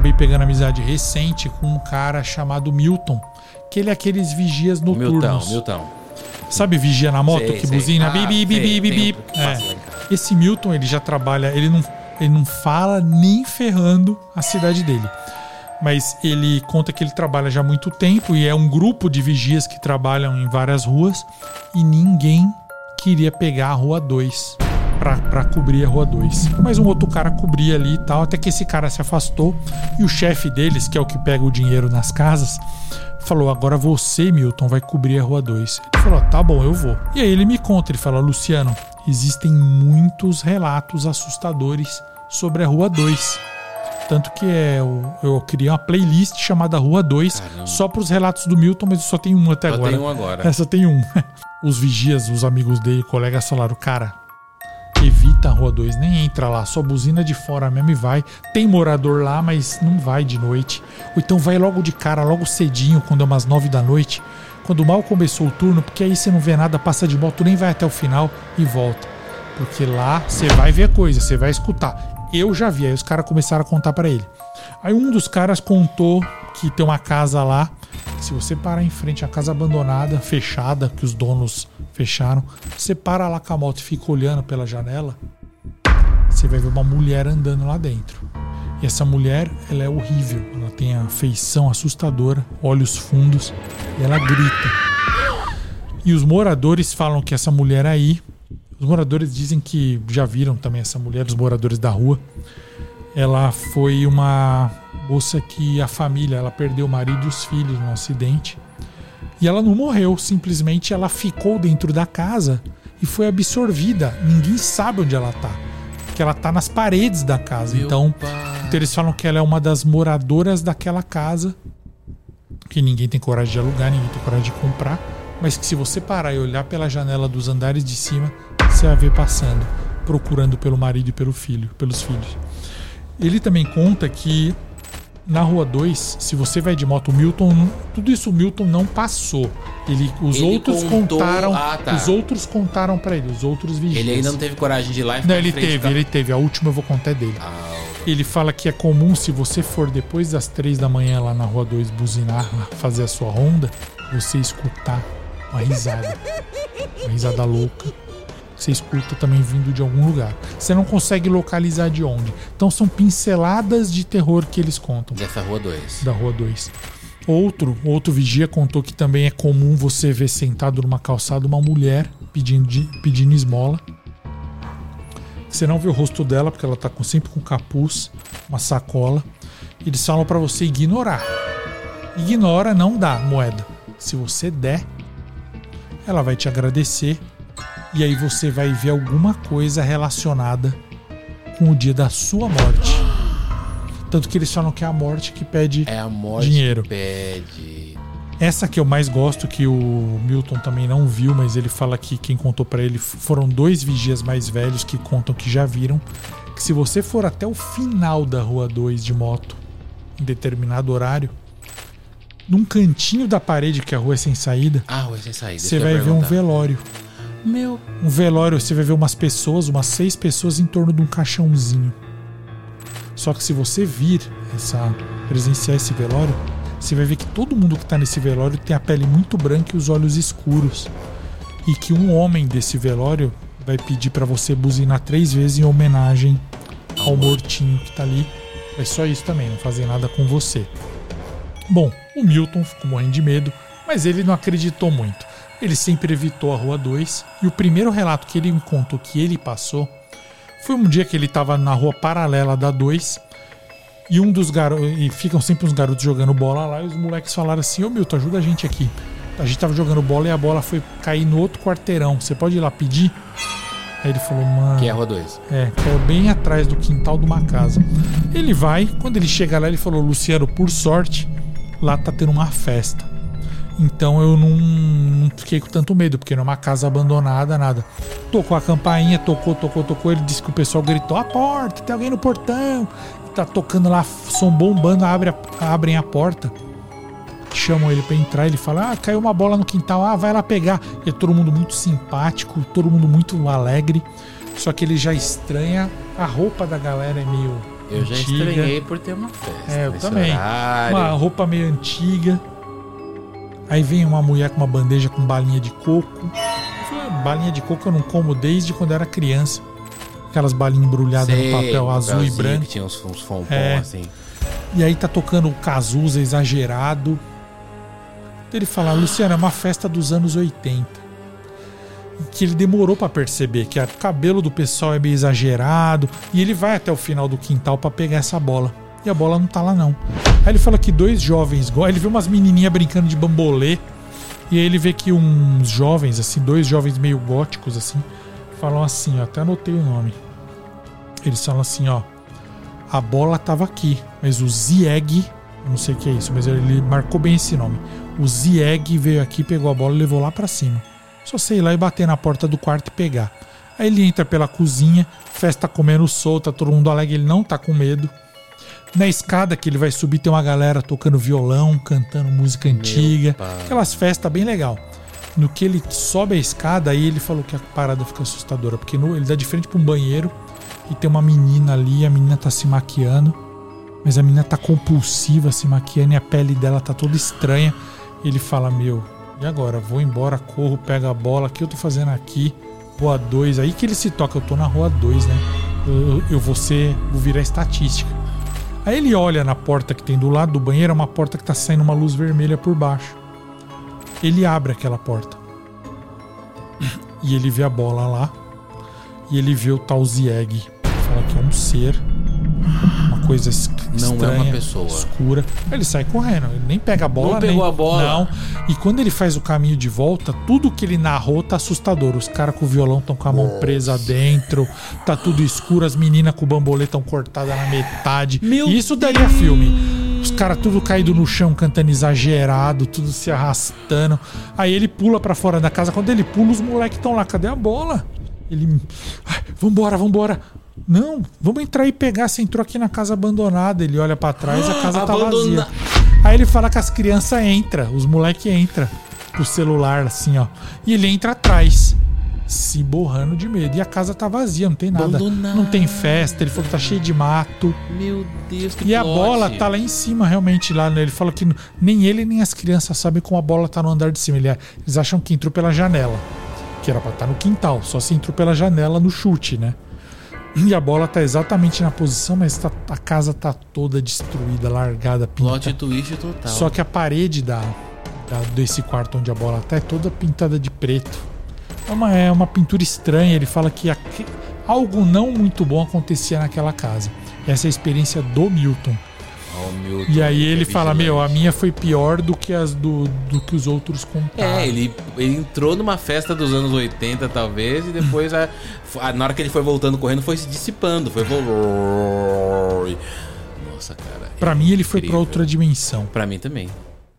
acabei pegando amizade recente com um cara chamado Milton, que ele é aqueles vigias noturnos. Milton, Milton. Sabe vigia na moto Sei, que sei. buzina? Ah, bi, bi, sei, bi, bi, um É. Esse Milton, ele já trabalha, ele não, ele não fala nem ferrando a cidade dele. Mas ele conta que ele trabalha já há muito tempo e é um grupo de vigias que trabalham em várias ruas e ninguém queria pegar a rua 2 pra cobrir a rua 2. Mas um outro cara cobria ali e tal, até que esse cara se afastou e o chefe deles, que é o que pega o dinheiro nas casas, falou: Agora você, Milton, vai cobrir a rua 2. Ele falou: Tá bom, eu vou. E aí ele me conta: Ele fala, Luciano, existem muitos relatos assustadores sobre a rua 2. Tanto que é, eu, eu criei uma playlist chamada Rua 2 Caramba. só para os relatos do Milton, mas só tenho um até Só agora. tem um agora. Essa tem um. Os vigias, os amigos dele, colegas falaram, cara, evita a rua 2, nem entra lá, só buzina de fora mesmo e vai. Tem morador lá, mas não vai de noite. Ou então vai logo de cara, logo cedinho, quando é umas 9 da noite, quando mal começou o turno, porque aí você não vê nada, passa de moto, nem vai até o final e volta. Porque lá você vai ver coisa, você vai escutar. Eu já vi, aí os caras começaram a contar pra ele. Aí um dos caras contou que tem uma casa lá. Se você parar em frente à casa abandonada, fechada, que os donos fecharam, você para lá com a moto e fica olhando pela janela, você vai ver uma mulher andando lá dentro. E essa mulher, ela é horrível. Ela tem a feição assustadora, olhos fundos, e ela grita. E os moradores falam que essa mulher aí, os moradores dizem que já viram também essa mulher, os moradores da rua. Ela foi uma moça que a família, ela perdeu o marido e os filhos num acidente. E ela não morreu, simplesmente ela ficou dentro da casa e foi absorvida. Ninguém sabe onde ela tá. Porque ela tá nas paredes da casa. Então, então eles falam que ela é uma das moradoras daquela casa. Que ninguém tem coragem de alugar, ninguém tem coragem de comprar. Mas que se você parar e olhar pela janela dos andares de cima, você vai ver passando, procurando pelo marido e pelo filho, pelos filhos. Ele também conta que na rua 2, se você vai de moto, o Milton, tudo isso o Milton não passou. Ele, os Ele outros contou- contaram, Ah, tá. os outros contaram pra ele, os outros vigias. Ele ainda não teve coragem de ir lá e Não, ele frente teve, da- ele teve. A última eu vou contar é dele. Ah, Ele fala que é comum, se você for depois das três da manhã lá na rua 2 buzinar, fazer a sua ronda, você escutar uma risada. Uma risada louca. Você escuta também vindo de algum lugar. Você não consegue localizar de onde. Então são pinceladas de terror que eles contam dessa rua 2. da rua 2. Outro, outro vigia contou que também é comum você ver sentado numa calçada uma mulher pedindo, de- pedindo esmola. Você não vê o rosto dela porque ela tá com, sempre com capuz, uma sacola. Eles falam pra você ignorar. Ignora, não dá moeda. Se você der, ela vai te agradecer e aí você vai ver alguma coisa relacionada com o dia da sua morte. Tanto que eles falam que é a morte que pede É a morte Dinheiro. que pede. essa que eu mais gosto, que o Milton também não viu, mas ele fala que quem contou pra ele foram dois vigias mais velhos que contam que já viram. Que se você for até o final da rua 2 de moto, em determinado horário, num cantinho da parede, que a rua é sem saída, Ah, rua sem saída. você vai ver um velório. Meu. Um velório, você vai ver umas pessoas, umas seis pessoas em torno de um caixãozinho. Só que se você vir essa presenciar esse velório, você vai ver que todo mundo que tá nesse velório tem a pele muito branca e os olhos escuros. E que um homem desse velório vai pedir pra você buzinar três vezes em homenagem ao mortinho que tá ali. É só isso também, não fazer nada com você. Bom, o Milton ficou morrendo de medo, mas ele não acreditou muito. Ele sempre evitou a Rua 2 e o primeiro relato que ele me contou que ele passou foi um dia que ele estava na rua paralela da 2 e um dos garotos. E ficam sempre uns garotos jogando bola lá e os moleques falaram assim: Ô Milton, ajuda a gente aqui. A gente tava jogando bola e a bola foi cair no outro quarteirão. Você pode ir lá pedir? Aí ele falou, mano. Que é a rua 2. É, que é bem atrás do quintal de uma casa. Ele vai, quando ele chega lá, ele falou: Luciano, por sorte, lá tá tendo uma festa. Então eu não, não fiquei com tanto medo, porque não é uma casa abandonada, nada. Tocou a campainha, tocou, tocou, tocou. Ele disse que o pessoal gritou: a porta, tem alguém no portão. Tá tocando lá, som bombando, abre a- abrem a porta. Chamam ele pra entrar, ele fala: Ah, caiu uma bola no quintal, ah, vai lá pegar. E é todo mundo muito simpático, todo mundo muito alegre. Só que ele já estranha, a roupa da galera é meio Eu já antiga. estranhei por ter uma festa. É, eu também. horário. Uma roupa meio antiga. Aí vem uma mulher com uma bandeja com balinha de coco. Falei, Balinha de coco eu não como desde quando era criança. Aquelas balinhas embrulhadas Sei, no papel azul e branco. Que tinha uns, uns fompom É. assim. E aí tá tocando o Cazuza exagerado. Ele fala, Luciano, é uma festa dos anos 80. E Que ele demorou pra perceber que o cabelo do pessoal é meio exagerado. E ele vai até o final do quintal pra pegar essa bola. E a bola não tá lá não. Aí ele fala que dois jovens, ele vê umas menininhas brincando de bambolê. E aí ele vê que uns jovens, assim, dois jovens meio góticos, assim, falam assim, ó, até anotei o nome. Eles falam assim, ó, a bola tava aqui, mas o Zieg, não sei o que é isso, mas ele marcou bem esse nome. O Zieg veio aqui, pegou a bola e levou lá pra cima. Só sei lá e bater na porta do quarto e pegar. Aí ele entra pela cozinha, festa comendo solta, todo mundo alegre, ele não tá com medo. Na escada que ele vai subir tem uma galera tocando violão, cantando música antiga. Aquelas festas bem legal. No que ele sobe a escada, aí ele falou que a parada fica assustadora, porque no- ele dá de frente pra um banheiro e tem uma menina ali, a menina tá se maquiando, mas a menina tá compulsiva se maquiando e a pele dela tá toda estranha. Ele fala: Meu, e agora? Vou embora, corro, pego a bola, o que eu tô fazendo aqui? Rua 2, aí que ele se toca, eu tô na rua 2, né? Eu, eu vou ser, vou virar estatística. Aí ele olha na porta que tem do lado do banheiro, é uma porta que tá saindo uma luz vermelha por baixo. Ele abre aquela porta. E ele vê a bola lá. E ele vê o tal Zieg. Fala que é um ser. Coisa es- Não é estranha, uma pessoa. escura. Ele sai correndo. Ele nem pega a bola. Não pegou nem- a bola. Não. E quando ele faz o caminho de volta, tudo que ele narrou tá assustador. Os caras com o violão estão com a mão presa dentro. Tá tudo escuro. As meninas com o bambolê estão cortadas na metade. Meu Isso daria filme. Os caras tudo caído no chão, cantando exagerado, tudo se arrastando. Aí ele pula pra fora da casa. Quando ele pula, os moleques estão lá. Cadê a bola? Ele. Ai, vambora, vambora. Não, vamos entrar e pegar. Você entrou aqui na casa abandonada. Ele olha pra trás, a casa tá Abandona- vazia. Aí ele fala que as crianças entram, os moleques entram pro celular, assim, ó. E ele entra atrás, se borrando de medo. E a casa tá vazia, não tem nada. Abandonado. Não tem festa. Ele falou que tá cheio de mato. Meu Deus, que E a bola tá lá em cima, realmente, lá. né? Ele falou que nem ele nem as crianças sabem como a bola tá no andar de cima. Ele- eles acham que entrou pela janela. Que era pra estar no quintal. Só se entrou pela janela no chute, né? E a bola tá exatamente na posição, mas tá- a casa tá toda destruída, largada, Plot pintada. twist total. Só que a parede da, da- desse quarto onde a bola tá é toda pintada de preto. É uma, é uma pintura estranha. Ele fala que aque- algo não muito bom acontecia naquela casa. Essa é a experiência do Milton. Meu E aí ele fala: Meu, a minha foi pior do que as do, do que os outros contaram. É, ele, ele entrou numa festa dos anos 80, talvez, e depois, a, a- na hora que ele foi voltando correndo, foi se dissipando. Foi. Nossa, cara. Pra mim, ele foi pra outra dimensão. Pra mim também.